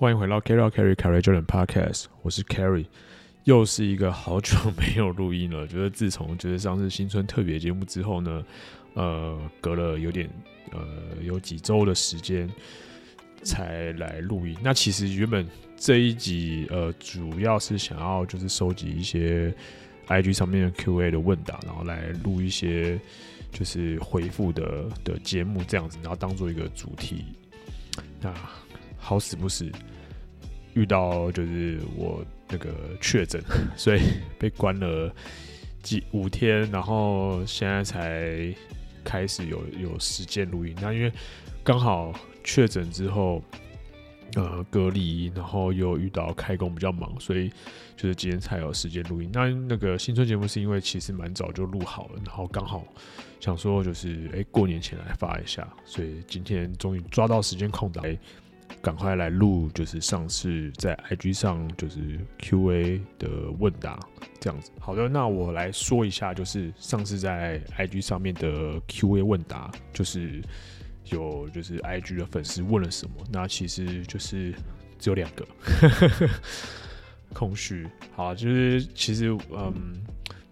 欢迎回到 Carry Carry Carry Jordan Podcast，我是 Carry，又是一个好久没有录音了。觉得自从就是上次新春特别节目之后呢，呃，隔了有点呃有几周的时间才来录音。那其实原本这一集呃主要是想要就是收集一些 IG 上面的 QA 的问答，然后来录一些就是回复的的节目这样子，然后当做一个主题。那好死不死遇到就是我那个确诊，所以被关了几五天，然后现在才开始有有时间录音。那因为刚好确诊之后，呃，隔离，然后又遇到开工比较忙，所以就是今天才有时间录音。那那个新春节目是因为其实蛮早就录好了，然后刚好想说就是哎、过年前来发一下，所以今天终于抓到时间空档。赶快来录，就是上次在 IG 上就是 QA 的问答这样子。好的，那我来说一下，就是上次在 IG 上面的 QA 问答，就是有就是 IG 的粉丝问了什么？那其实就是只有两个，空虚。好，就是其实嗯，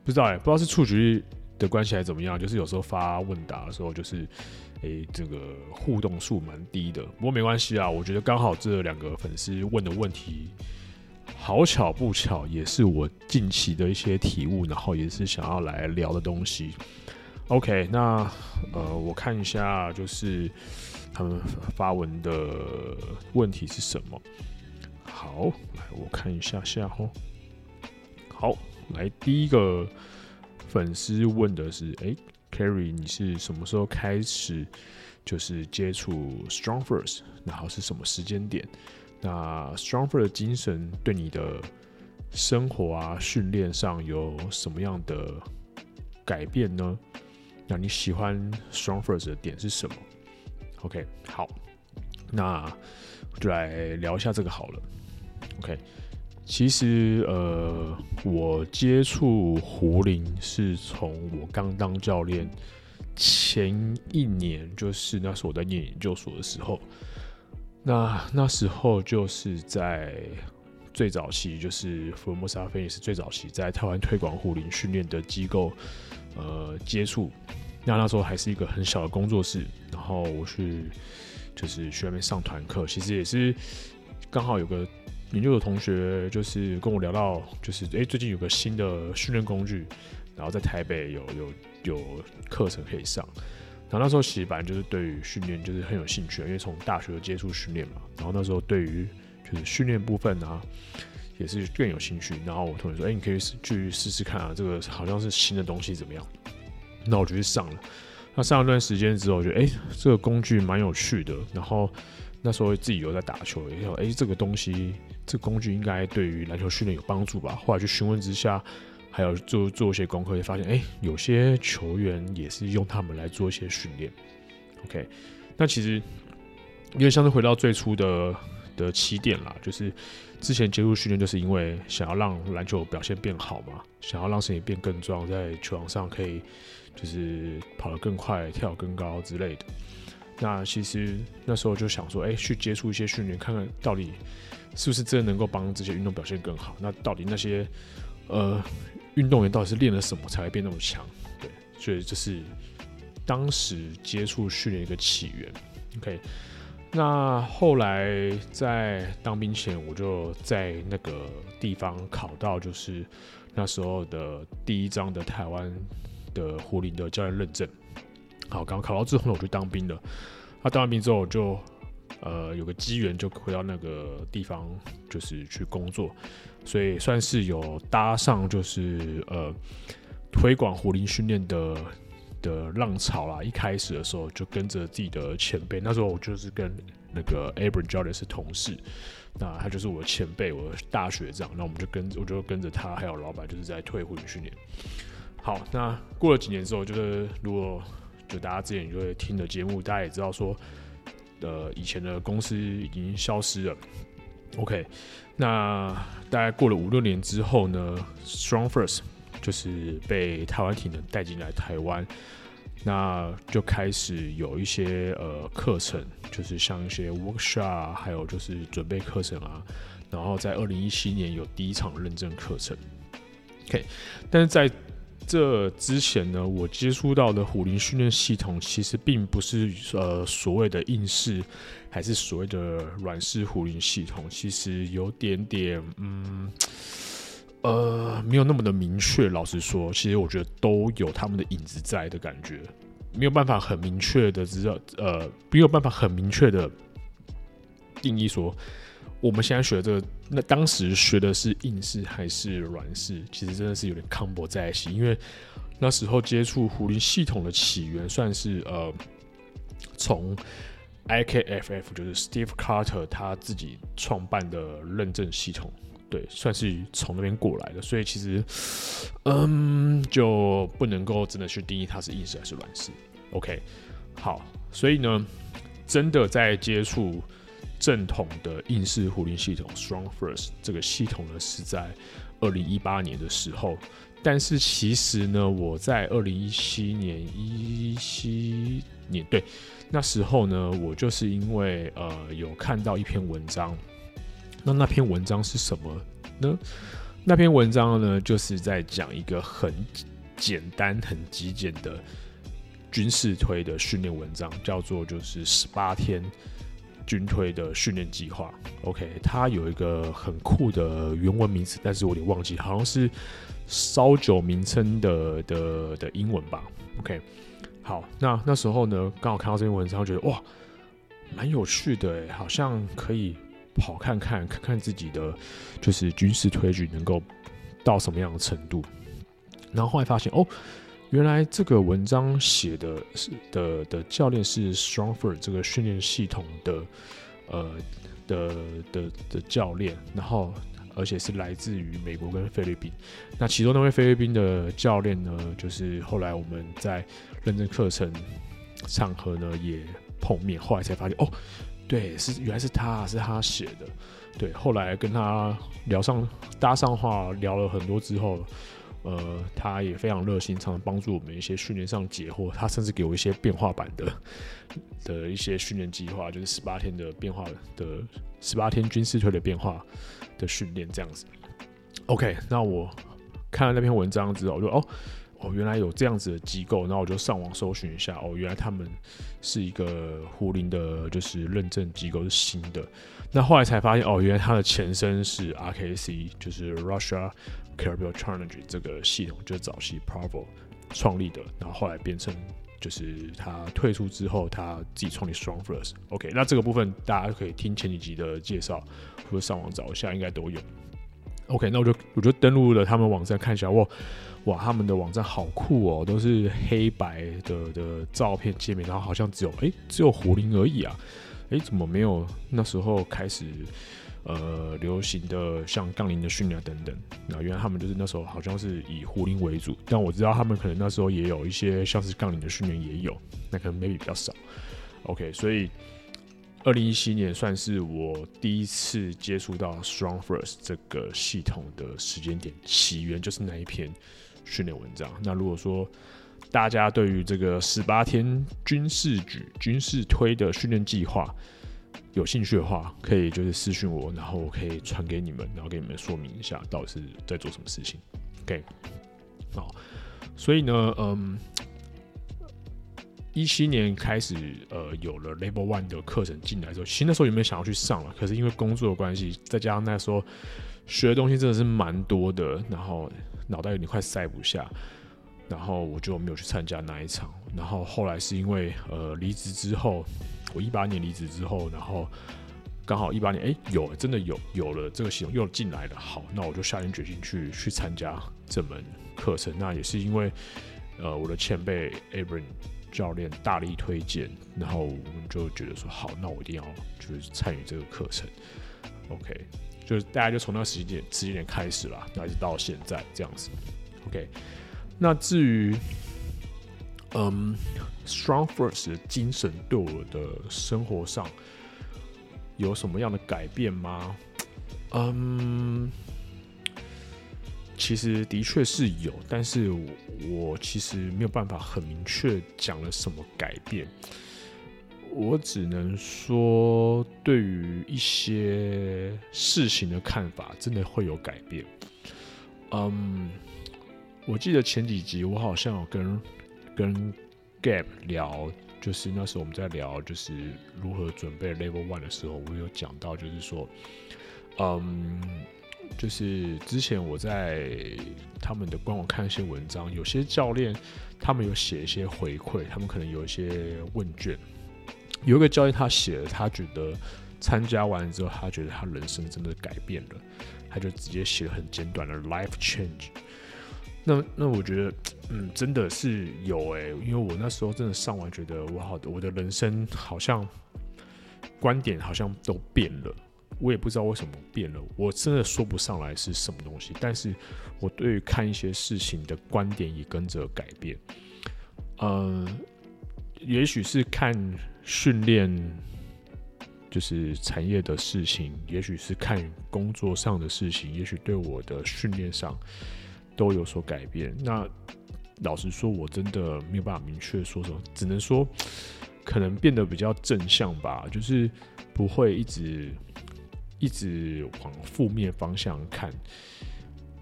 不知道哎、不知道是触局的关系还怎么样，就是有时候发问答的时候就是。诶、这个互动数蛮低的，不过没关系啊。我觉得刚好这两个粉丝问的问题，好巧不巧，也是我近期的一些体悟，然后也是想要来聊的东西。OK，那呃，我看一下，就是他们发文的问题是什么？好，来我看一下下齁。好，来第一个粉丝问的是，诶、欸。Carry，你是什么时候开始就是接触 StrongFirst？然后是什么时间点？那 StrongFirst 的精神对你的生活啊、训练上有什么样的改变呢？那你喜欢 StrongFirst 的点是什么？OK，好，那就来聊一下这个好了。OK。其实，呃，我接触壶铃是从我刚当教练前一年，就是那时候我在念研究所的时候。那那时候就是在最早期，就是 Formosa Fitness 最早期在台湾推广壶铃训练的机构，呃，接触。那那时候还是一个很小的工作室，然后我去就是去外面上团课，其实也是刚好有个。研究的同学就是跟我聊到，就是诶、最近有个新的训练工具，然后在台北有有有课程可以上。然后那时候其实本来就是对于训练就是很有兴趣，因为从大学接触训练嘛。然后那时候对于就是训练部分啊，也是更有兴趣。然后我同学说：“诶、你可以去试试看啊，这个好像是新的东西怎么样？”那我就去上了。那上一段时间之后，我觉得诶、这个工具蛮有趣的。然后那时候自己有在打球，也说：“诶、这个东西。”这工具应该对于篮球训练有帮助吧？后来去询问之下，还有做做一些功课，也发现，哎，有些球员也是用他们来做一些训练。OK，那其实因为像是回到最初的的起点啦，就是之前接触训练，就是因为想要让篮球表现变好嘛，想要让身体变更壮，在球场上可以就是跑得更快、跳更高之类的。那其实那时候就想说，哎，去接触一些训练，看看到底。是不是真的能够帮这些运动表现更好？那到底那些呃运动员到底是练了什么才会变那么强？对，所以这是当时接触训练一个起源。OK，那后来在当兵前，我就在那个地方考到就是那时候的第一张的台湾的胡林的教练认证。好，刚考到之后呢，我就当兵了。那当完兵之后我就。呃，有个机缘就回到那个地方，就是去工作，所以算是有搭上就是呃推广壶铃训练的的浪潮啦。一开始的时候就跟着自己的前辈，那时候我就是跟那个 Abram 教练是同事，那他就是我的前辈，我的大学长，那我们就跟我就跟着他还有老板就是在推壶铃训练。好，那过了几年之后，就是如果就大家之前就会听的节目，大家也知道说。的以前的公司已经消失了。OK，那大概过了五六年之后呢，StrongFirst 就是被台湾体能带进来台湾。那就开始有一些呃课程，就是像一些 workshop，还有就是准备课程啊。然后在二零一七年有第一场认证课程。OK，但是在这之前呢，我接触到的虎林训练系统其实并不是呃所谓的硬式，还是所谓的软式虎林系统，其实有点点嗯。呃，没有那么的明确。老实说，其实我觉得都有他们的影子在的感觉，没有办法很明确的知道，呃，没有办法很明确的定义说，我们现在学的这个，那当时学的是硬式还是软式，其实真的是有点 combo 在一起。因为那时候接触虎林系统的起源，算是呃，从 IKFF 就是 Steve Carter 他自己创办的认证系统。对，算是从那边过来的，所以其实，嗯，就不能够真的去定义它是硬式还是软式。OK，好，所以呢，真的在接触正统的硬式护林系统 Strong First 这个系统呢，是在二零一八年的时候。但是其实呢，我在二零一七年一七年，对，那时候呢，我就是因为呃有看到一篇文章。那那篇文章是什么呢？那篇文章呢，就是在讲一个很简单、很极简的军事推的训练文章，叫做就是十八天军推的训练计划。OK，它有一个很酷的原文名词，但是我有点忘记，好像是烧酒名称的的的英文吧。OK，好，那那时候呢，刚好看到这篇文章，觉得哇，蛮有趣的，好像可以。跑看看，看看自己的就是军事推举能够到什么样的程度。然后后来发现，哦，原来这个文章写的是的的教练是 StrongFirst 这个训练系统的呃的的的教练，然后而且是来自于美国跟菲律宾。那其中那位菲律宾的教练呢，就是后来我们在认证课程场合呢也碰面，后来才发现，哦。对，是原来是他是他写的。对，后来跟他聊上搭上话，聊了很多之后，呃，他也非常热心，常常帮助我们一些训练上解惑。他甚至给我一些变化版的的一些训练计划，就是十八天的变化的十八天军事推的变化的训练这样子。OK，那我看了那篇文章之后，我就哦。哦，原来有这样子的机构，那我就上网搜寻一下。哦，原来他们是一个胡林的，就是认证机构是新的。那后来才发现，哦，原来它的前身是 RKC，就是 Russia Caribbean Challenge 这个系统，就是早期 Provo 创立的。然后后来变成，就是他退出之后，他自己创立 Strong First。OK，那这个部分大家可以听前几集的介绍，或者上网找一下，应该都有。OK，那我就我就登录了他们网站看一下，哇。哇，他们的网站好酷哦，都是黑白的的照片界面，然后好像只有哎、只有虎林而已啊，哎、怎么没有那时候开始呃流行的像杠铃的训练等等？那原来他们就是那时候好像是以壶铃为主，但我知道他们可能那时候也有一些像是杠铃的训练也有，那可能 maybe 比较少。OK，所以二零一七年算是我第一次接触到 Strong First 这个系统的时间点，起源就是那一篇。训练文章。那如果说大家对于这个十八天军事举、军事推的训练计划有兴趣的话，可以就是私讯我，然后我可以传给你们，然后给你们说明一下到底是在做什么事情。OK，好，所以呢，嗯，一七年开始，呃，有了 Level One 的课程进来之后，其实那时候有没有想要去上了？可是因为工作的关系，再加上那时候学的东西真的是蛮多的，然后。脑袋有点快塞不下，然后我就没有去参加那一场。然后后来是因为呃离职之后，我一八年离职之后，然后刚好一八年哎有真的有有了这个系统又进来了，好，那我就下定决心去去参加这门课程。那也是因为呃我的前辈 Abram 教练大力推荐，然后我们就觉得说好，那我一定要就是参与这个课程。OK。就是大家就从那个时间点时间点开始了，一直到现在这样子。OK，那至于嗯，Strong First 的精神对我的生活上有什么样的改变吗？嗯，其实的确是有，但是我，我其实没有办法很明确讲了什么改变。我只能说，对于一些事情的看法，真的会有改变。嗯，我记得前几集我好像有跟跟 Gap 聊，就是那时候我们在聊，就是如何准备 Level One 的时候，我有讲到，就是说，嗯。就是之前我在他们的官网看一些文章，有些教练他们有写一些回馈，他们可能有一些问卷。有一个教练他写了，他觉得参加完之后，他觉得他人生真的改变了，他就直接写了很简短的 life change。那那我觉得，嗯，真的是有诶、因为我那时候真的上完，觉得我好的，我的人生好像观点好像都变了。我也不知道为什么变了，我真的说不上来是什么东西。但是我对于看一些事情的观点也跟着改变。嗯、呃，也许是看训练，就是产业的事情；也许是看工作上的事情；也许对我的训练上都有所改变。那老实说，我真的没有办法明确说什么，只能说可能变得比较正向吧，就是不会一直。一直往负面方向看，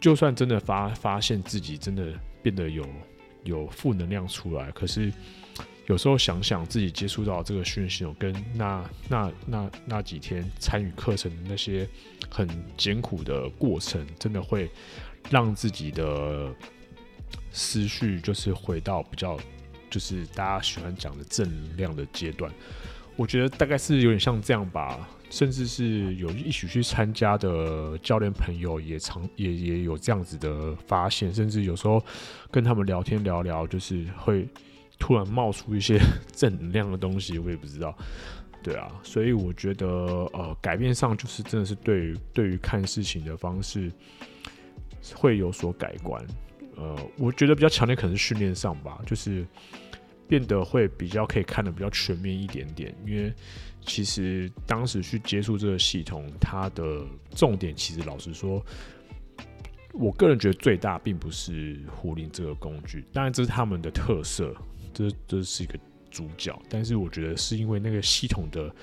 就算真的发发现自己真的变得有有负能量出来，可是有时候想想自己接触到这个训练系统，跟那那那那几天参与课程的那些很艰苦的过程，真的会让自己的思绪就是回到比较就是大家喜欢讲的正能量的阶段。我觉得大概是有点像这样吧。甚至是有一起去参加的教练朋友也常也也有这样子的发现，甚至有时候跟他们聊天聊聊，就是会突然冒出一些正能量的东西，我也不知道。对啊，所以我觉得呃，改变上就是真的是对于对于看事情的方式会有所改观。呃，我觉得比较强烈可能是训练上吧，就是变得会比较可以看得比较全面一点点，因为。其实当时去接触这个系统，它的重点其实老实说，我个人觉得最大并不是壶铃这个工具，当然这是他们的特色，这这是一个主角。但是我觉得是因为那个系统的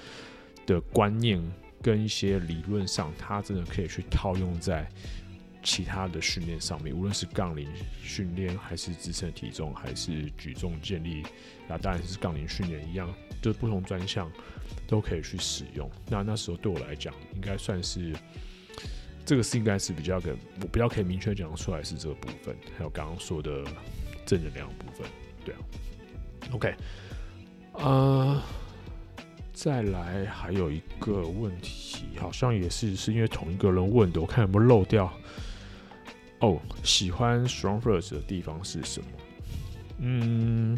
的观念跟一些理论上，它真的可以去套用在其他的训练上面，无论是杠铃训练，还是支撑体重，还是举重建立，那当然是杠铃训练一样，就是不同专项。都可以去使用。那那时候对我来讲，应该算是这个是应该是比较个我比较可以明确讲出来是这个部分，还有刚刚说的正能量部分。对啊，OK，呃，再来还有一个问题，好像也是是因为同一个人问的，我看有没有漏掉。哦，喜欢 StrongFirst 的地方是什么？嗯。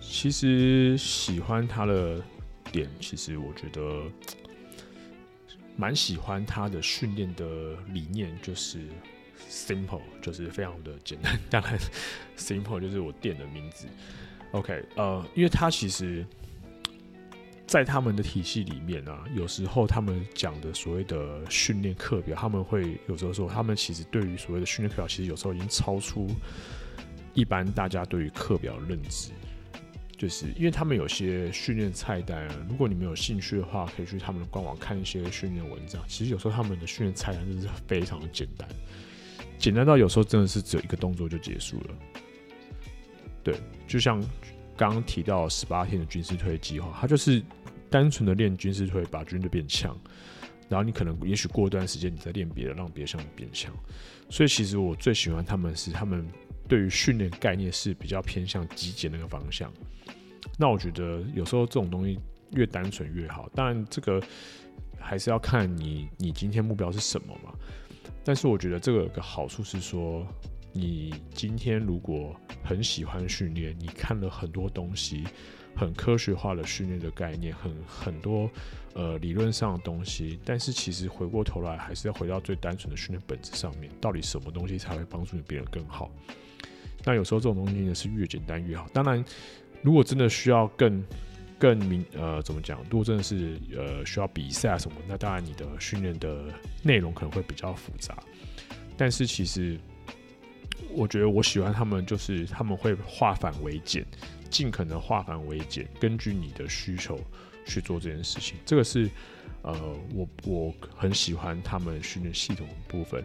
其实喜欢他的点，其实我觉得蛮喜欢他的训练的理念，就是 simple，就是非常的简单。当然，simple 就是我店的名字。OK，呃，因为他其实，在他们的体系里面啊，有时候他们讲的所谓的训练课表，他们会有时候说，他们其实对于所谓的训练课表，其实有时候已经超出一般大家对于课表认知。就是因为他们有些训练菜单，如果你们有兴趣的话，可以去他们的官网看一些训练文章。其实有时候他们的训练菜单真的是非常的简单，简单到有时候真的是只有一个动作就结束了。对，就像刚刚提到十八天的军事推计划，它就是单纯的练军事推，把军队变强。然后你可能也许过一段时间，你再练别的，让别的项目变强。所以其实我最喜欢他们是他们对于训练概念是比较偏向极简那个方向。那我觉得有时候这种东西越单纯越好，当然这个还是要看你你今天目标是什么嘛。但是我觉得这个有个好处是说，你今天如果很喜欢训练，你看了很多东西，很科学化的训练的概念，很很多呃理论上的东西，但是其实回过头来还是要回到最单纯的训练本质上面，到底什么东西才会帮助你变得更好？那有时候这种东西呢是越简单越好，当然。如果真的需要更更明呃怎么讲？如果真的是呃需要比赛什么，那当然你的训练的内容可能会比较复杂。但是其实我觉得我喜欢他们，就是他们会化繁为简，尽可能化繁为简，根据你的需求去做这件事情。这个是呃，我我很喜欢他们训练系统的部分。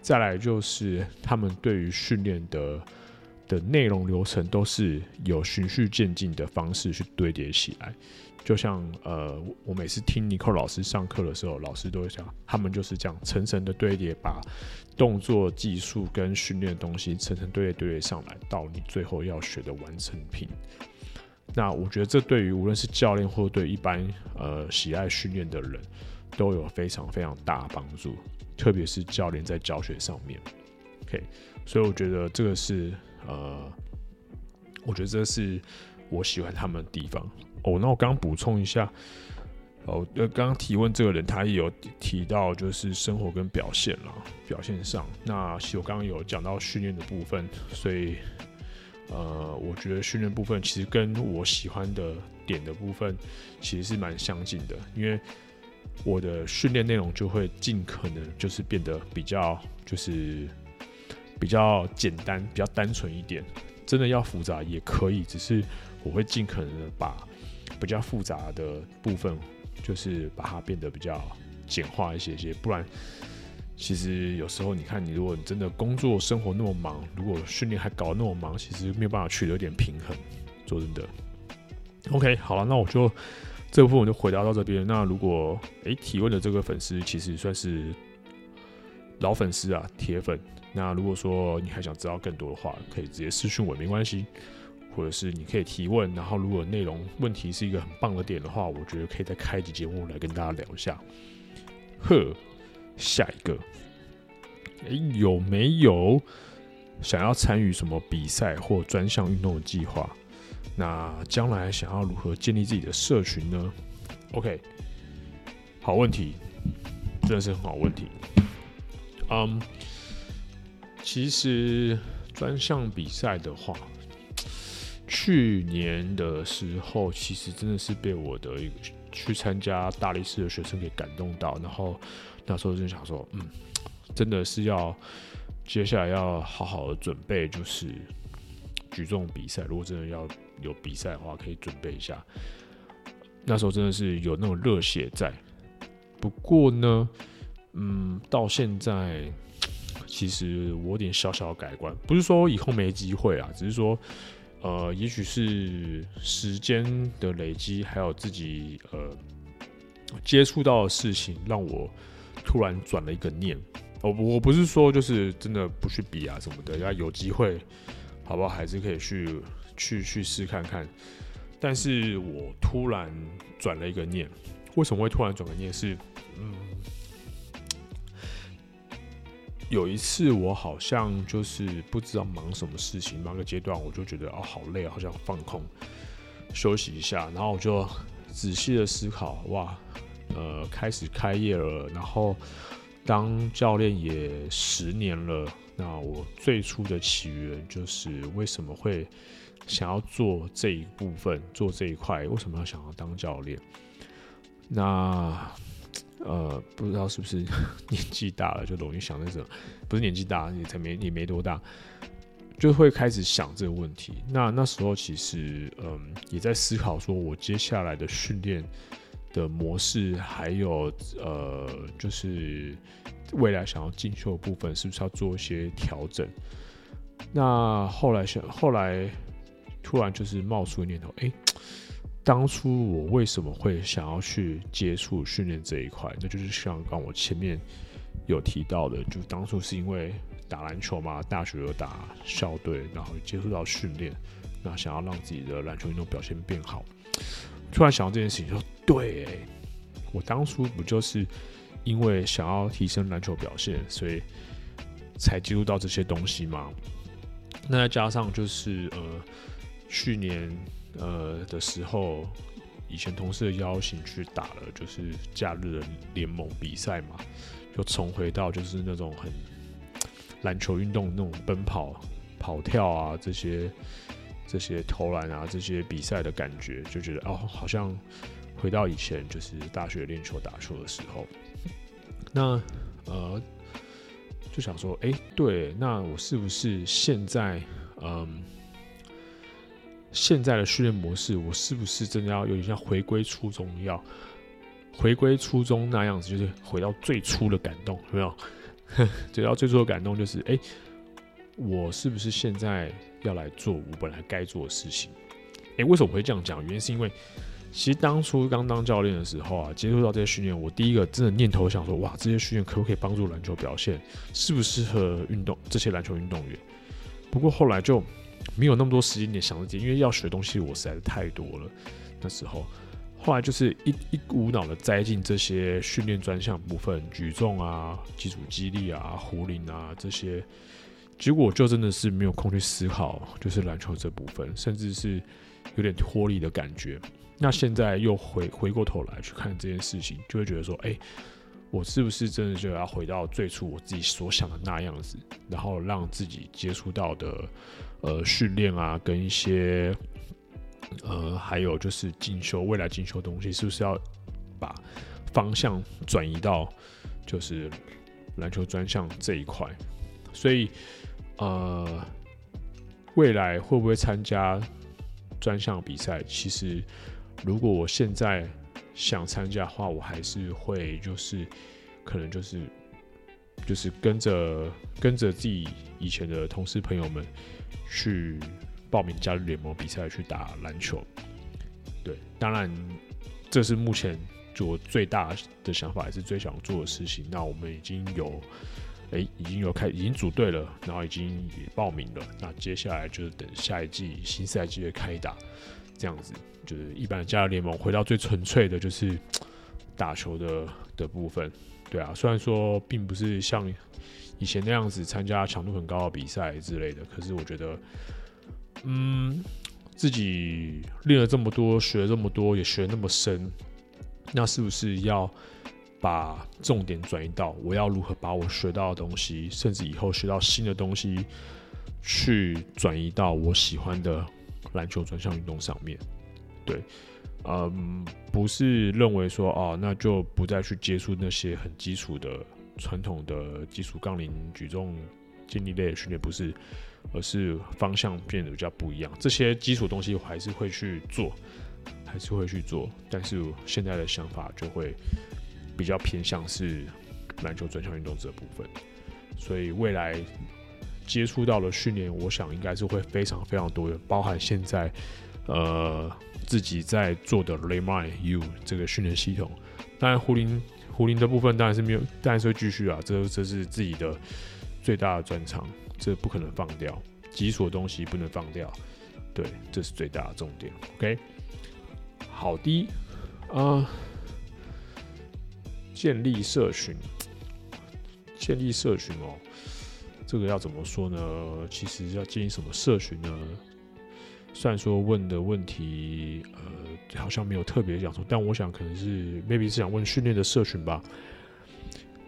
再来就是他们对于训练的的内容流程都是有循序渐进的方式去堆叠起来。就像呃，我每次听尼克老师上课的时候，老师都会讲，他们就是这样层层的堆叠，把动作、技术跟训练的东西层层堆叠堆叠上来，到你最后要学的完成品。那我觉得这对于无论是教练或对一般呃喜爱训练的人，都有非常非常大的帮助，特别是教练在教学上面。OK，所以我觉得这个是呃，我觉得这是我喜欢他们的地方。哦，那我刚补充一下，哦，呃，刚刚提问这个人他也有提到，就是生活跟表现啦，表现上，那其实我刚刚有讲到训练的部分，所以，呃，我觉得训练部分其实跟我喜欢的点的部分其实是蛮相近的，因为我的训练内容就会尽可能就是变得比较就是比较简单，比较单纯一点，真的要复杂也可以，只是我会尽可能的把。比较复杂的部分，就是把它变得比较简化一些些。不然，其实有时候你看，你如果你真的工作生活那么忙，如果训练还搞得那么忙，其实没有办法取得一点平衡。说真的，OK，好了，那我就这部分我就回答到这边。那如果诶、提问的这个粉丝其实算是老粉丝啊，铁粉。那如果说你还想知道更多的话，可以直接私讯我，没关系。或者是你可以提问，然后如果内容问题是一个很棒的点的话，我觉得可以再开一集节目来跟大家聊一下。呵，下一个，欸，有没有想要参与什么比赛或专项运动的计划？那将来想要如何建立自己的社群呢？OK，好问题，真的是很好问题。嗯，其实专项比赛的话。去年的时候，其实真的是被我的一个去参加大力士的学生给感动到，然后那时候就想说，嗯，真的是要接下来要好好的准备，就是举重比赛。如果真的要有比赛的话，可以准备一下。那时候真的是有那种热血在。不过呢，嗯，到现在其实我有点小小的改观，不是说以后没机会啊，只是说。呃，也许是时间的累积，还有自己呃接触到的事情，让我突然转了一个念。我我不是说就是真的不去比啊什么的，要有机会，好不好？还是可以去去去试看看。但是我突然转了一个念，为什么会突然转个念？是嗯。有一次，我好像就是不知道忙什么事情，忙个阶段，我就觉得哦，好累啊，好想放空，休息一下。然后我就仔细的思考，哇，呃，开始开业了，然后当教练也十年了。那我最初的起源就是为什么会想要做这一部分，做这一块？为什么要想要当教练？那。呃，不知道是不是 年纪大了就容易想那种，不是年纪大，也才没也没多大，就会开始想这个问题。那那时候其实，嗯，也在思考说，我接下来的训练的模式，还有呃，就是未来想要进修的部分，是不是要做一些调整？那后来想，后来突然就是冒出个念头，哎、当初我为什么会想要去接触训练这一块？那就是像刚我前面有提到的，就当初是因为打篮球嘛，大学有打校队，然后接触到训练，那想要让自己的篮球运动表现变好。突然想到这件事情，说对、欸，我当初不就是因为想要提升篮球表现，所以才接触到这些东西吗？那再加上就是呃，去年。呃的时候，以前同事的邀请去打了，就是假日的联盟比赛嘛，就重回到就是那种很篮球运动那种奔跑、跑跳啊这些这些投篮啊这些比赛的感觉，就觉得哦，好像回到以前就是大学练球打球的时候。那呃，就想说，哎、对，那我是不是现在，嗯，现在的训练模式，我是不是真的要有点像回归初衷，要回归初衷那样子，就是回到最初的感动，有没有？回到最初的感动，就是，哎、我是不是现在要来做我本来该做的事情？哎、为什么会这样讲？原因是因为。其实当初刚当教练的时候啊，接触到这些训练，我第一个真的念头想说，哇，这些训练可不可以帮助篮球表现？适不适合运动这些篮球运动员？不过后来就没有那么多时间点想这些，因为要学的东西我实在是太多了。那时候，后来就是一一股脑的栽进这些训练专项部分，举重啊、基础肌力啊、壶铃啊这些，结果就真的是没有空去思考，就是篮球这部分，甚至是有点脱离的感觉。那现在又回回过头来去看这件事情，就会觉得说，哎、我是不是真的就要回到最初我自己所想的那样子，然后让自己接触到的呃训练啊，跟一些呃还有就是进修未来进修东西，是不是要把方向转移到就是篮球专项这一块？所以呃，未来会不会参加专项比赛？其实。如果我现在想参加的话，我还是会就是可能就是就是跟着跟着自己以前的同事朋友们去报名加入联盟比赛去打篮球。对，当然这是目前就我最大的想法，也是最想做的事情。那我们已经有哎、欸、已经有开已经组队了，然后已经也报名了。那接下来就是等下一季新赛季的开打。这样子就是一般的加入联盟，回到最纯粹的，就是 打球的的部分。对啊，虽然说并不是像以前那样子参加强度很高的比赛之类的，可是我觉得，嗯，自己练了这么多，学了这么多，也学那么深，那是不是要把重点转移到我要如何把我学到的东西，甚至以后学到新的东西，去转移到我喜欢的。篮球专项运动上面，对，嗯，不是认为说哦，那就不再去接触那些很基础的传统的基础杠铃、举重、健力类的训练，不是，而是方向变得比较不一样。这些基础东西我还是会去做，还是会去做，但是现在的想法就会比较偏向是篮球专项运动这部分，所以未来。接触到的训练，我想应该是会非常非常多的，包含现在呃自己在做的 LeMayu U 这个训练系统。当然壶铃壶铃的部分当然是没有，当然是会继续啊，这这是自己的最大的专长，这不可能放掉，基础的东西不能放掉，对，这是最大的重点。OK，好的，啊、建立社群，建立社群哦。这个要怎么说呢？其实要建立什么社群呢？虽然说问的问题，呃，好像没有特别讲说，但我想可能是 maybe 是想问训练的社群吧。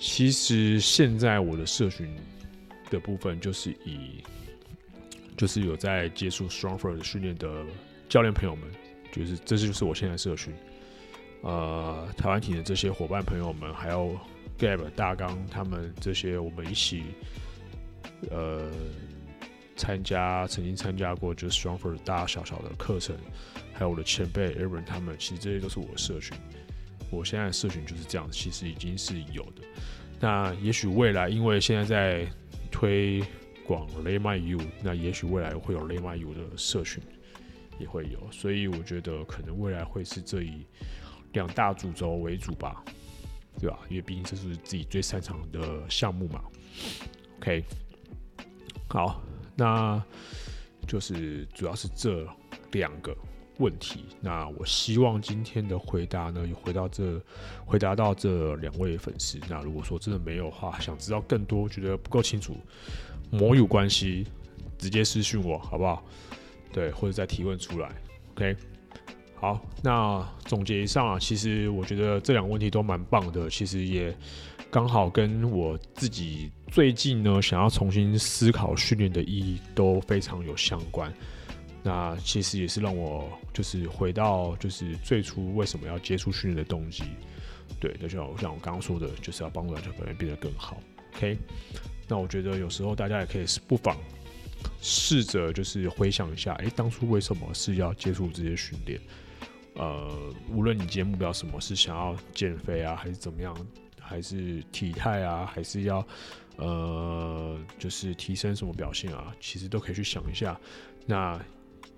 其实现在我的社群的部分，就是以就是有在接触 Stronger 训练的教练朋友们，就是这就是我现在社群。呃，台湾体的这些伙伴朋友们，还有 Gab 大纲他们这些，我们一起。呃，参加曾经参加过就是 StrongFirst 大大小小的课程，还有我的前辈 Aaron 他们，其实这些都是我的社群。我现在的社群就是这样，其实已经是有的。那也许未来，因为现在在推广 Lay My U，那也许未来会有 Lay My U 的社群也会有。所以我觉得可能未来会是这一两大主轴为主吧，对吧？因为毕竟这是自己最擅长的项目嘛。OK。好，那就是主要是这两个问题。那我希望今天的回答呢，有回到这回答到这两位粉丝。那如果说真的没有话，想知道更多，觉得不够清楚，魔友关系，直接私讯我，好不好？对，或者再提问出来。OK，好，那总结一下啊，其实我觉得这两个问题都蛮棒的，其实也。刚好跟我自己最近呢，想要重新思考训练的意义都非常有相关。那其实也是让我就是回到就是最初为什么要接触训练的动机。对，就像我像我刚刚说的，就是要帮助篮球表现变得更好。OK，那我觉得有时候大家也可以不妨试着就是回想一下，诶，当初为什么是要接触这些训练？呃，无论你今天目标什么，是想要减肥啊，还是怎么样，还是体态啊，还是要呃，就是提升什么表现啊，其实都可以去想一下。那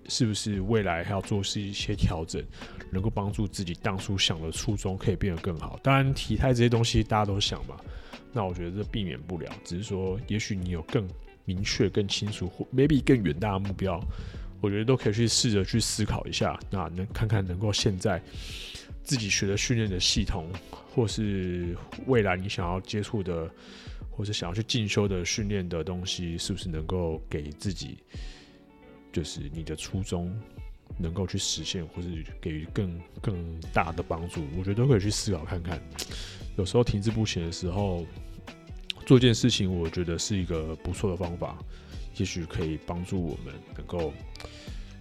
是不是未来还要做是一些调整，能够帮助自己当初想的初衷可以变得更好？当然，体态这些东西大家都想嘛，那我觉得这避免不了，只是说，也许你有更明确、更清楚，或 maybe 更远大的目标。我觉得都可以去试着去思考一下，那能看看能够现在自己学的训练的系统，或是未来你想要接触的，或是想要去进修的训练的东西，是不是能够给自己，就是你的初衷能够去实现，或是给予更更大的帮助？我觉得都可以去思考看看。有时候停滞不前的时候，做一件事情，我觉得是一个不错的方法。也许可以帮助我们能够，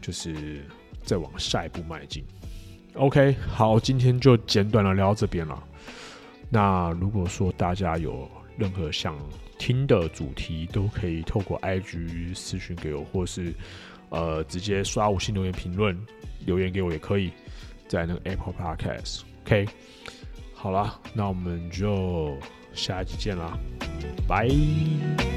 就是再往下一步迈进。OK，好，今天就简短的聊到这边了。那如果说大家有任何想听的主题，都可以透过 IG 私讯给我，或是呃直接刷五星留言评论留言给我也可以，在那个 Apple Podcast。OK，好了，那我们就下一集见啦，拜。